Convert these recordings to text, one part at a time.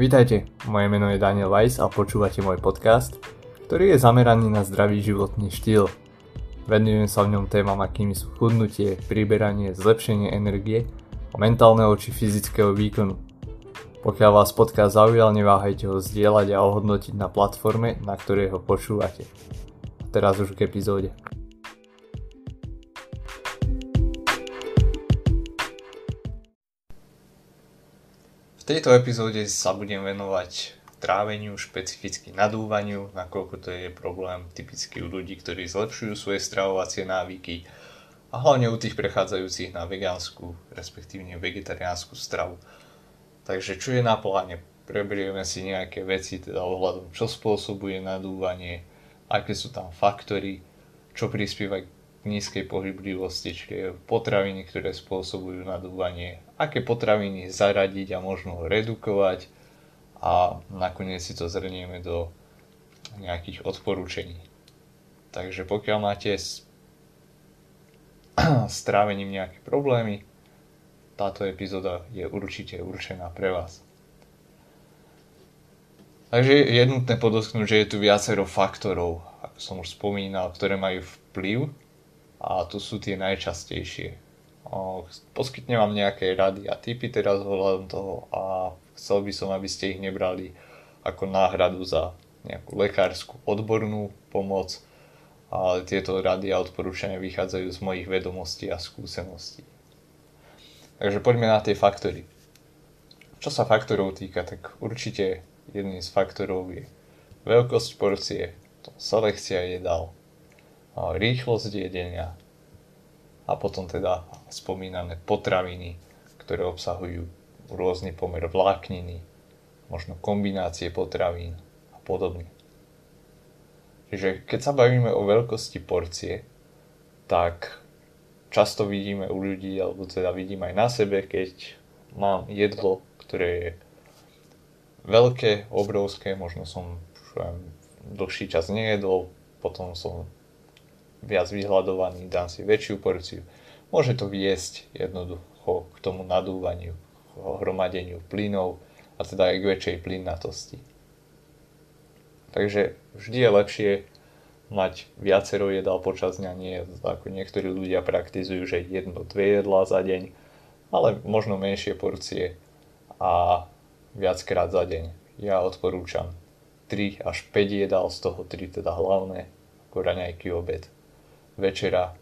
Vítajte, moje meno je Daniel Weiss a počúvate môj podcast, ktorý je zameraný na zdravý životný štýl. Venujem sa v ňom témam, akými sú chudnutie, priberanie, zlepšenie energie a mentálneho či fyzického výkonu. Pokiaľ vás podcast zaujal, neváhajte ho zdieľať a ohodnotiť na platforme, na ktorej ho počúvate. Teraz už k epizóde. Tejto epizóde sa budem venovať tráveniu, špecificky nadúvaniu, nakoľko to je problém typický u ľudí, ktorí zlepšujú svoje stravovacie návyky a hlavne u tých prechádzajúcich na vegánsku, respektívne vegetariánsku stravu. Takže čo je na pláne? Preberieme si nejaké veci, teda ohľadom, čo spôsobuje nadúvanie, aké sú tam faktory, čo prispieva k nízkej pohyblivosti, čiže potraviny, ktoré spôsobujú nadúvanie, aké potraviny zaradiť a možno redukovať a nakoniec si to zrnieme do nejakých odporúčení. Takže pokiaľ máte s, s nejaké problémy, táto epizóda je určite určená pre vás. Takže je nutné podotknúť, že je tu viacero faktorov, ako som už spomínal, ktoré majú vplyv a tu sú tie najčastejšie. Poskytnem vám nejaké rady a tipy teraz ohľadom toho a chcel by som, aby ste ich nebrali ako náhradu za nejakú lekárskú odbornú pomoc, ale tieto rady a odporúčania vychádzajú z mojich vedomostí a skúseností. Takže poďme na tie faktory. Čo sa faktorov týka, tak určite jedným z faktorov je veľkosť porcie, selekcia jedál, rýchlosť jedenia a potom teda spomínané potraviny, ktoré obsahujú rôzny pomer vlákniny, možno kombinácie potravín a podobne. Čiže keď sa bavíme o veľkosti porcie, tak často vidíme u ľudí, alebo teda vidím aj na sebe, keď mám jedlo, ktoré je veľké, obrovské, možno som dlhší čas nejedol, potom som viac vyhľadovaný, dám si väčšiu porciu. Môže to viesť jednoducho k tomu nadúvaniu, k hromadeniu plynov a teda aj k väčšej plynnatosti. Takže vždy je lepšie mať viacero jedál počas dňa, nie ako niektorí ľudia praktizujú, že jedno, dve jedlá za deň, ale možno menšie porcie a viackrát za deň. Ja odporúčam 3 až 5 jedál, z toho 3 teda hlavné, ako raňajky obed večera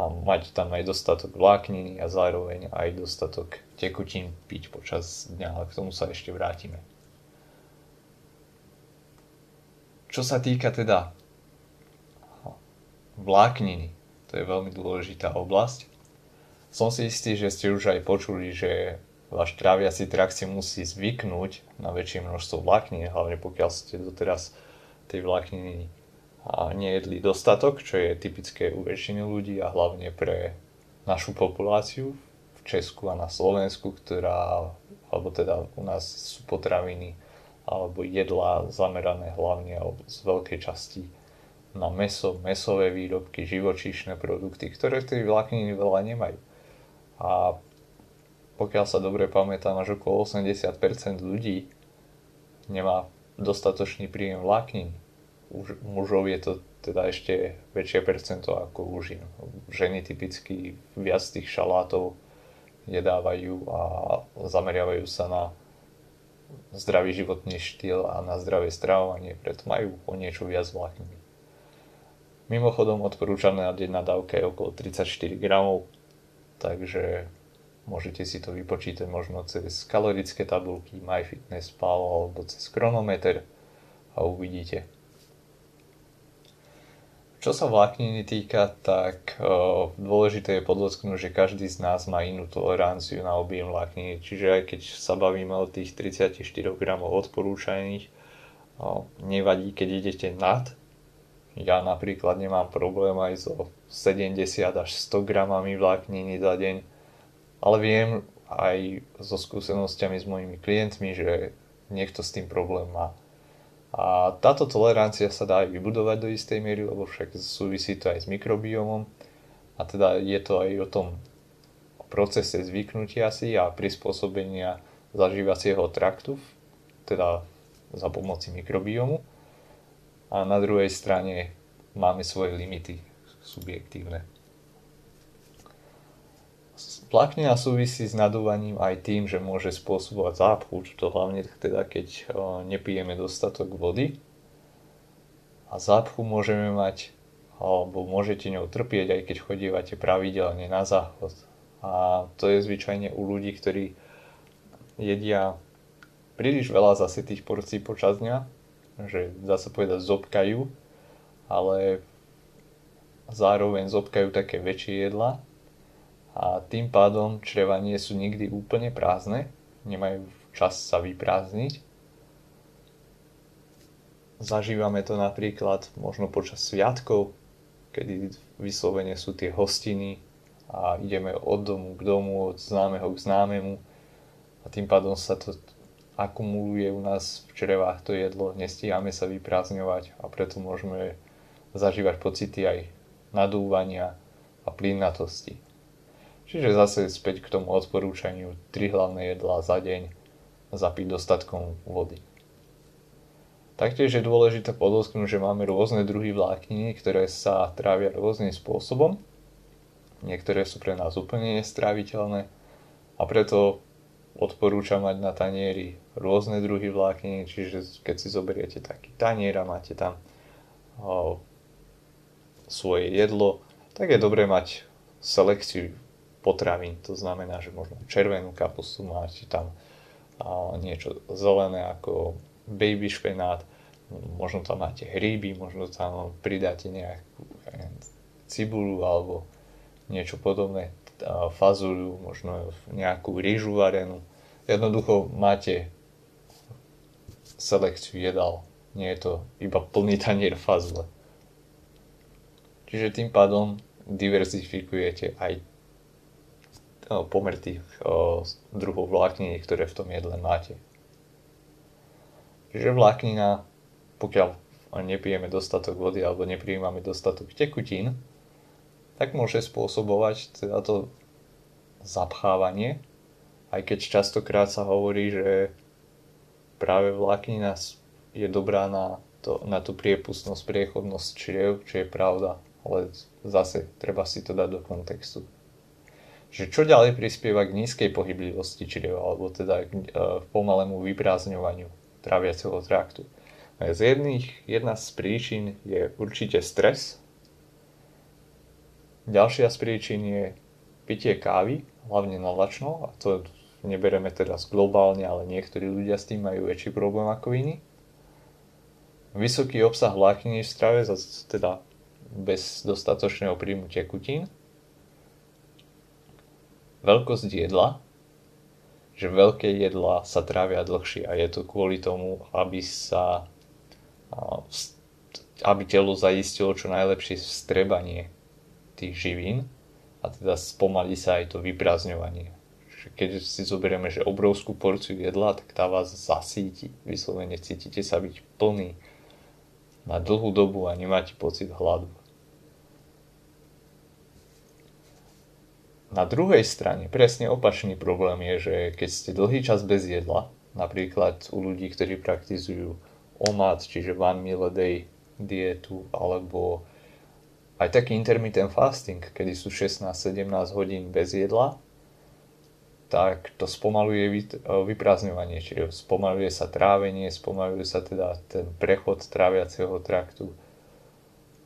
a mať tam aj dostatok vlákniny a zároveň aj dostatok tekutín piť počas dňa, ale k tomu sa ešte vrátime. Čo sa týka teda vlákniny, to je veľmi dôležitá oblasť. Som si istý, že ste už aj počuli, že váš tráviaci trakt si musí zvyknúť na väčšie množstvo vlákniny, hlavne pokiaľ ste doteraz tej vlákniny a nejedli dostatok, čo je typické u väčšiny ľudí a hlavne pre našu populáciu v Česku a na Slovensku, ktorá, alebo teda u nás sú potraviny alebo jedlá zamerané hlavne z veľkej časti na meso, mesové výrobky, živočíšne produkty, ktoré v tej vlákniny veľa nemajú. A pokiaľ sa dobre pamätám, až okolo 80% ľudí nemá dostatočný príjem vlákniny mužov je to teda ešte väčšie percento ako u žien. Ženy typicky viac tých šalátov jedávajú a zameriavajú sa na zdravý životný štýl a na zdravé stravovanie, preto majú o niečo viac vlákniny. Mimochodom odporúčané na denná dávka je okolo 34 gramov, takže môžete si to vypočítať možno cez kalorické tabulky MyFitnessPal alebo cez chronometer a uvidíte. Čo sa vlákniny týka, tak o, dôležité je podotknúť, že každý z nás má inú toleranciu na objem vlákniny, čiže aj keď sa bavíme o tých 34 gramov odporúčaných, o, nevadí, keď idete nad. Ja napríklad nemám problém aj so 70 až 100 gramami vlákniny za deň, ale viem aj so skúsenostiami s mojimi klientmi, že niekto s tým problém má. A táto tolerancia sa dá aj vybudovať do istej miery, lebo však súvisí to aj s mikrobiomom. A teda je to aj o tom procese zvyknutia si a prispôsobenia zažívacieho traktu teda za pomoci mikrobiomu. A na druhej strane máme svoje limity subjektívne. Plaknina súvisí s nadúvaním aj tým, že môže spôsobovať zápchu, čo to hlavne teda keď nepijeme dostatok vody. A zápchu môžeme mať, alebo môžete ňou trpieť, aj keď chodívate pravidelne na záchod. A to je zvyčajne u ľudí, ktorí jedia príliš veľa zase tých porcií počas dňa, že dá sa povedať zobkajú, ale zároveň zobkajú také väčšie jedla a tým pádom čreva nie sú nikdy úplne prázdne, nemajú čas sa vyprázdniť. Zažívame to napríklad možno počas sviatkov, kedy vyslovene sú tie hostiny a ideme od domu k domu, od známeho k známemu a tým pádom sa to akumuluje u nás v črevách to jedlo, nestíhame sa vyprázdňovať a preto môžeme zažívať pocity aj nadúvania a plynnatosti. Čiže zase späť k tomu odporúčaniu 3 hlavné jedlá za deň zapiť dostatkom vody. Taktiež je dôležité podotknúť, že máme rôzne druhy vlákniny, ktoré sa trávia rôznym spôsobom. Niektoré sú pre nás úplne nestráviteľné a preto odporúčam mať na tanieri rôzne druhy vlákniny, čiže keď si zoberiete taký tanier a máte tam o, svoje jedlo, tak je dobré mať selekciu potravín. To znamená, že možno červenú kapustu máte tam niečo zelené ako baby špenát, možno tam máte hríby, možno tam pridáte nejakú cibulu alebo niečo podobné, fazuľu, možno nejakú rýžu varenú. Jednoducho máte selekciu jedal, nie je to iba plný tanier fazle. Čiže tým pádom diverzifikujete aj pomer tých druhov vlákniny, ktoré v tom jedle máte. Čiže vláknina, pokiaľ nepijeme dostatok vody alebo nepríjmame dostatok tekutín, tak môže spôsobovať teda to zapchávanie, aj keď častokrát sa hovorí, že práve vláknina je dobrá na, to, na tú priepustnosť, priechodnosť čriev, čo je pravda, ale zase treba si to dať do kontextu že čo ďalej prispieva k nízkej pohyblivosti črieva, alebo teda k e, pomalému vyprázdňovaniu tráviaceho traktu. Z jedných, jedna z príčin je určite stres. Ďalšia z príčin je pitie kávy, hlavne nalačno, a to nebereme teraz globálne, ale niektorí ľudia s tým majú väčší problém ako iní. Vysoký obsah vlákniny v strave, teda bez dostatočného príjmu tekutín, veľkosť jedla, že veľké jedla sa trávia dlhšie a je to kvôli tomu, aby sa aby telo zaistilo čo najlepšie vstrebanie tých živín a teda spomalí sa aj to vyprázdňovanie. Keď si zoberieme, že obrovskú porciu jedla, tak tá vás zasíti. Vyslovene cítite sa byť plný na dlhú dobu a nemáte pocit hladu. Na druhej strane presne opačný problém je, že keď ste dlhý čas bez jedla, napríklad u ľudí, ktorí praktizujú OMAD, čiže one meal a day dietu, alebo aj taký intermittent fasting, kedy sú 16-17 hodín bez jedla, tak to spomaluje vyprázdňovanie, čiže spomaluje sa trávenie, spomaluje sa teda ten prechod tráviaceho traktu,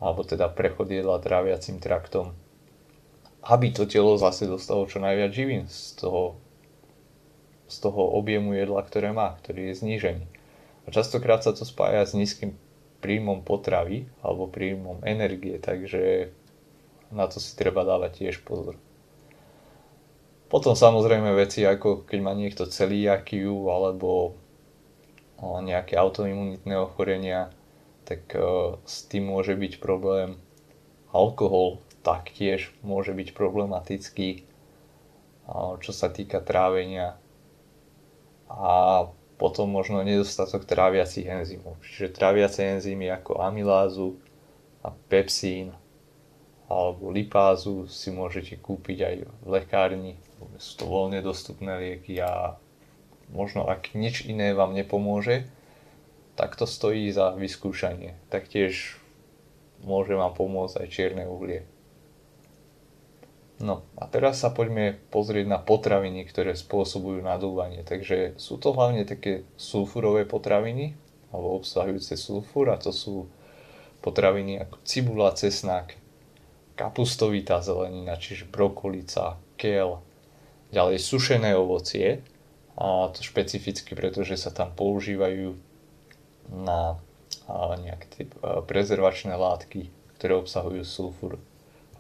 alebo teda prechod jedla tráviacim traktom aby to telo zase dostalo čo najviac živín z toho, z toho objemu jedla, ktoré má, ktorý je znížený. A častokrát sa to spája s nízkym príjmom potravy alebo príjmom energie, takže na to si treba dávať tiež pozor. Potom samozrejme veci ako keď má niekto celiakiu alebo nejaké autoimunitné ochorenia, tak s tým môže byť problém. Alkohol taktiež môže byť problematický, čo sa týka trávenia. A potom možno nedostatok tráviacich enzymov. Čiže tráviace enzymy ako amylázu a pepsín alebo lipázu si môžete kúpiť aj v lekárni. Sú to voľne dostupné lieky a možno ak nič iné vám nepomôže, tak to stojí za vyskúšanie. Taktiež môže vám pomôcť aj čierne uhlie. No a teraz sa poďme pozrieť na potraviny, ktoré spôsobujú nadúvanie. Takže sú to hlavne také sulfurové potraviny, alebo obsahujúce sulfur a to sú potraviny ako cibula, cesnak, kapustovitá zelenina, čiže brokolica, kel, ďalej sušené ovocie, a to špecificky, pretože sa tam používajú na nejaké prezervačné látky, ktoré obsahujú sulfur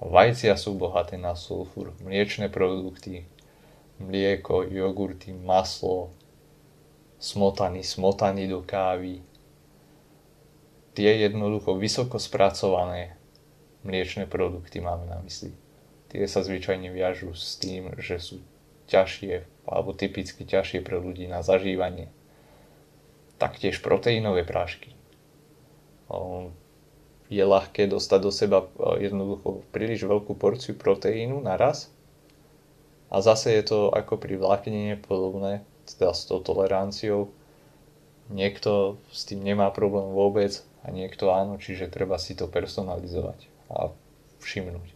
Vajcia sú bohaté na sulfur, mliečne produkty, mlieko, jogurty, maslo, smotany, smotany do kávy. Tie jednoducho vysoko spracované mliečne produkty máme na mysli. Tie sa zvyčajne viažú s tým, že sú ťažšie alebo typicky ťažšie pre ľudí na zažívanie. Taktiež proteínové prášky je ľahké dostať do seba e, jednoducho príliš veľkú porciu proteínu naraz. A zase je to ako pri vláknine podobné, teda s tou toleranciou. Niekto s tým nemá problém vôbec a niekto áno, čiže treba si to personalizovať a všimnúť.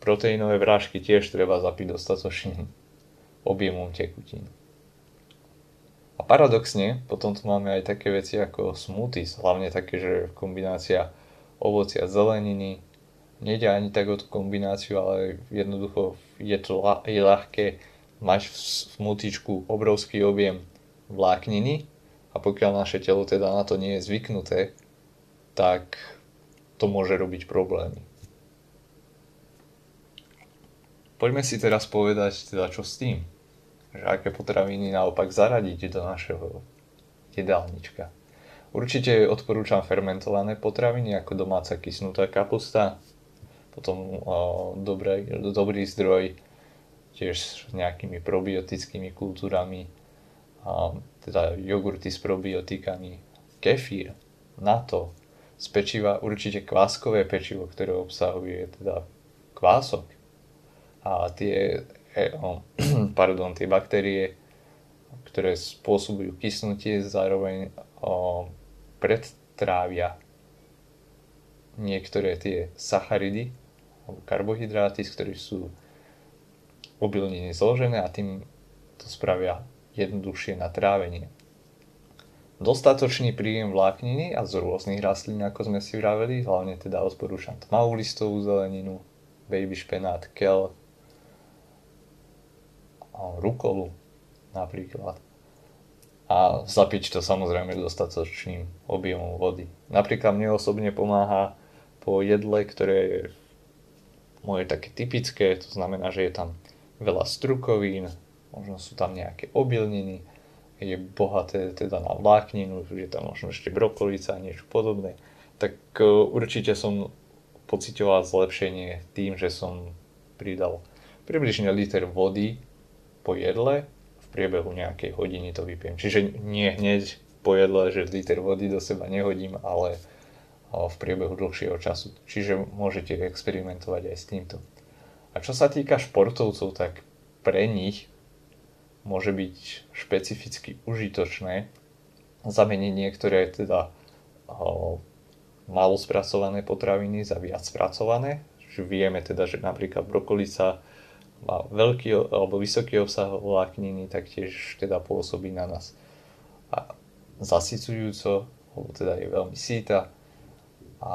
Proteínové vrážky tiež treba zapiť dostatočným objemom tekutín. A paradoxne, potom tu máme aj také veci ako smoothies, hlavne také, že kombinácia ovocia a zeleniny. Nejde ani tak o tú kombináciu, ale jednoducho je to je ľahké mať v smoothiečku obrovský objem vlákniny a pokiaľ naše telo teda na to nie je zvyknuté, tak to môže robiť problémy. Poďme si teraz povedať teda čo s tým že aké potraviny naopak zaradiť do našeho jedálnička. Určite odporúčam fermentované potraviny ako domáca kysnutá kapusta, potom o, dobrý, dobrý zdroj tiež s nejakými probiotickými kultúrami, a, teda jogurty s probiotikami, kefír, na to, z pečiva určite kváskové pečivo, ktoré obsahuje teda kvások. A tie pardon, tie baktérie, ktoré spôsobujú kysnutie, zároveň o, predtrávia niektoré tie sacharidy alebo karbohydráty, z ktorých sú obilniny zložené a tým to spravia jednoduchšie na trávenie. Dostatočný príjem vlákniny a z rôznych rastlín, ako sme si vraveli, hlavne teda odporúčam tmavú listovú zeleninu, baby špenát, kel, rukolu napríklad. A zapiť to samozrejme dostatočným objemom vody. Napríklad mne osobne pomáha po jedle, ktoré je moje také typické, to znamená, že je tam veľa strukovín, možno sú tam nejaké obilniny, je bohaté teda na vlákninu, je tam možno ešte brokolica a niečo podobné, tak e, určite som pocitoval zlepšenie tým, že som pridal približne liter vody po jedle, v priebehu nejakej hodiny to vypijem. Čiže nie hneď po jedle, že liter vody do seba nehodím, ale v priebehu dlhšieho času. Čiže môžete experimentovať aj s týmto. A čo sa týka športovcov, tak pre nich môže byť špecificky užitočné zameniť niektoré teda malo spracované potraviny za viac spracované. Čiže vieme teda, že napríklad brokolica má veľký alebo vysoký obsah vlákniny, taktiež teda pôsobí na nás a zasycujúco, alebo teda je veľmi síta a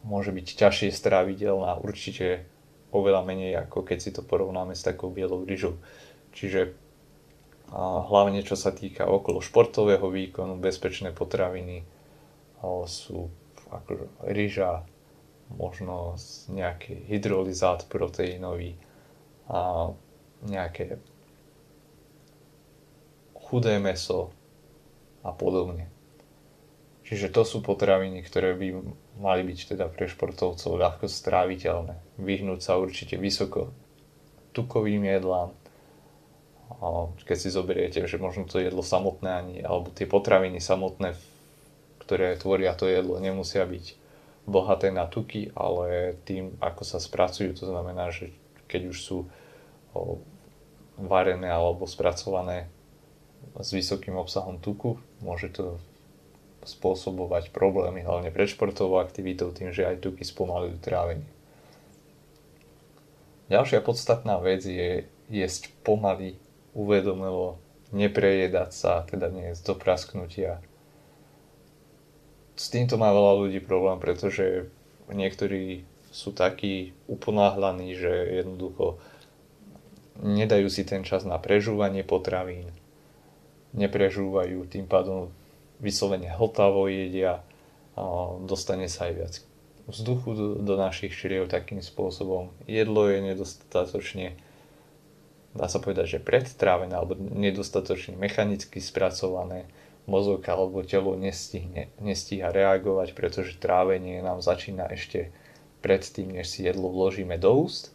môže byť ťažšie stráviteľná, určite oveľa menej ako keď si to porovnáme s takou bielou ryžou. Čiže a hlavne čo sa týka okolo športového výkonu, bezpečné potraviny sú ako ryža, možno nejaký hydrolizát proteínový, a nejaké chudé meso a podobne. Čiže to sú potraviny, ktoré by mali byť teda pre športovcov ľahko stráviteľné. Vyhnúť sa určite vysoko tukovým jedlám. Keď si zoberiete, že možno to jedlo samotné ani, alebo tie potraviny samotné, ktoré tvoria to jedlo, nemusia byť bohaté na tuky, ale tým, ako sa spracujú, to znamená, že keď už sú varené alebo spracované s vysokým obsahom tuku. Môže to spôsobovať problémy hlavne pred športovou aktivitou tým, že aj tuky spomalujú trávenie. Ďalšia podstatná vec je jesť pomaly, uvedomivo, neprejedať sa, teda nie jesť do prasknutia. S týmto má veľa ľudí problém, pretože niektorí sú takí uponáhlaní, že jednoducho nedajú si ten čas na prežúvanie potravín, neprežúvajú, tým pádom vyslovene hltavo jedia, dostane sa aj viac vzduchu do, do našich šriev takým spôsobom. Jedlo je nedostatočne, dá sa povedať, že predtrávené alebo nedostatočne mechanicky spracované. Mozog alebo telo nestihne, nestíha reagovať, pretože trávenie nám začína ešte predtým, než si jedlo vložíme do úst.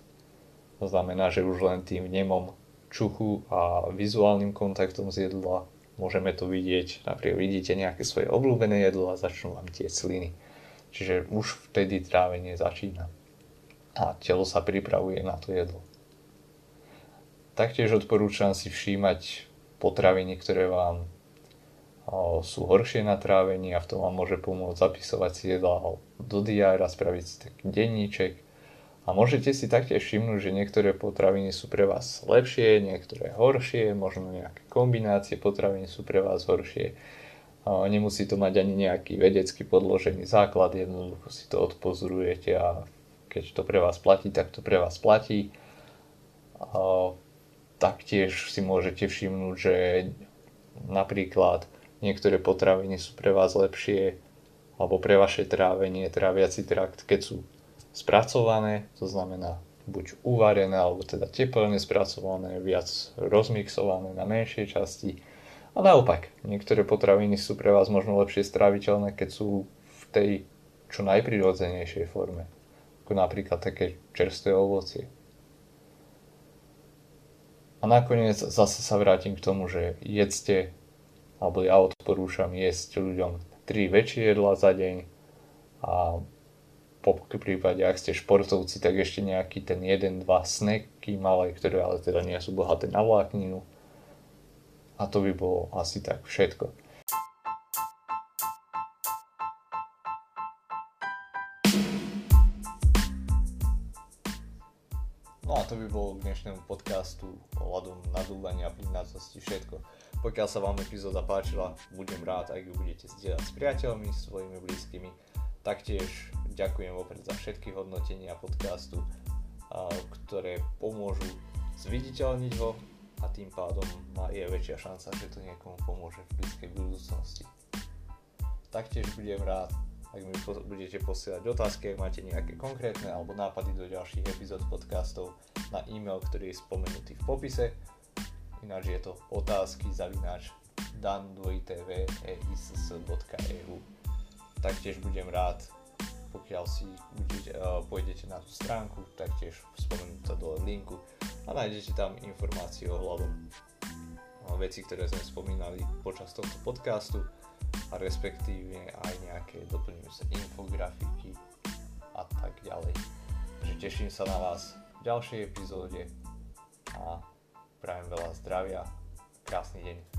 To znamená, že už len tým vnemom čuchu a vizuálnym kontaktom z jedla môžeme to vidieť. Napríklad vidíte nejaké svoje obľúbené jedlo a začnú vám tie sliny Čiže už vtedy trávenie začína. A telo sa pripravuje na to jedlo. Taktiež odporúčam si všímať potraviny, ktoré vám sú horšie na trávenie a v tom vám môže pomôcť zapisovať si jedla do diára, spraviť si taký denníček. A môžete si taktiež všimnúť, že niektoré potraviny sú pre vás lepšie, niektoré horšie, možno nejaké kombinácie potravín sú pre vás horšie nemusí to mať ani nejaký vedecky podložený základ, jednoducho si to odpozorujete a keď to pre vás platí, tak to pre vás platí. Taktiež si môžete všimnúť, že napríklad niektoré potraviny sú pre vás lepšie alebo pre vaše trávenie, tráviaci trakt, keď sú spracované, to znamená buď uvarené alebo teda teplne spracované, viac rozmixované na menšie časti, a naopak, niektoré potraviny sú pre vás možno lepšie stráviteľné, keď sú v tej čo najprirodzenejšej forme. Ako napríklad také čerstvé ovocie. A nakoniec zase sa vrátim k tomu, že jedzte, alebo ja odporúčam jesť ľuďom 3 väčšie jedla za deň a po prípade, ak ste športovci, tak ešte nejaký ten 1-2 snacky malé, ktoré ale teda nie sú bohaté na vlákninu a to by bolo asi tak všetko. No a to by bolo k dnešnému podcastu ohľadom nadúbania plynnácosti všetko. Pokiaľ sa vám epizóda páčila, budem rád, ak ju budete zdieľať s priateľmi, svojimi blízkymi. Taktiež ďakujem vopred za všetky hodnotenia podcastu, ktoré pomôžu zviditeľniť ho a tým pádom je väčšia šanca, že to niekomu pomôže v blízkej budúcnosti. Taktiež budem rád, ak mi budete posielať otázky, ak máte nejaké konkrétne alebo nápady do ďalších epizód podcastov na e-mail, ktorý je spomenutý v popise. Ináč je to otázky zavináč dan2tv.eiss.eu Taktiež budem rád, pokiaľ si budete, uh, pôjdete na tú stránku, taktiež spomenúť dole linku a nájdete tam informácie ohľadom veci, ktoré sme spomínali počas tohto podcastu a respektíve aj nejaké doplňujúce infografiky a tak ďalej. Takže teším sa na vás v ďalšej epizóde a prajem veľa zdravia, krásny deň.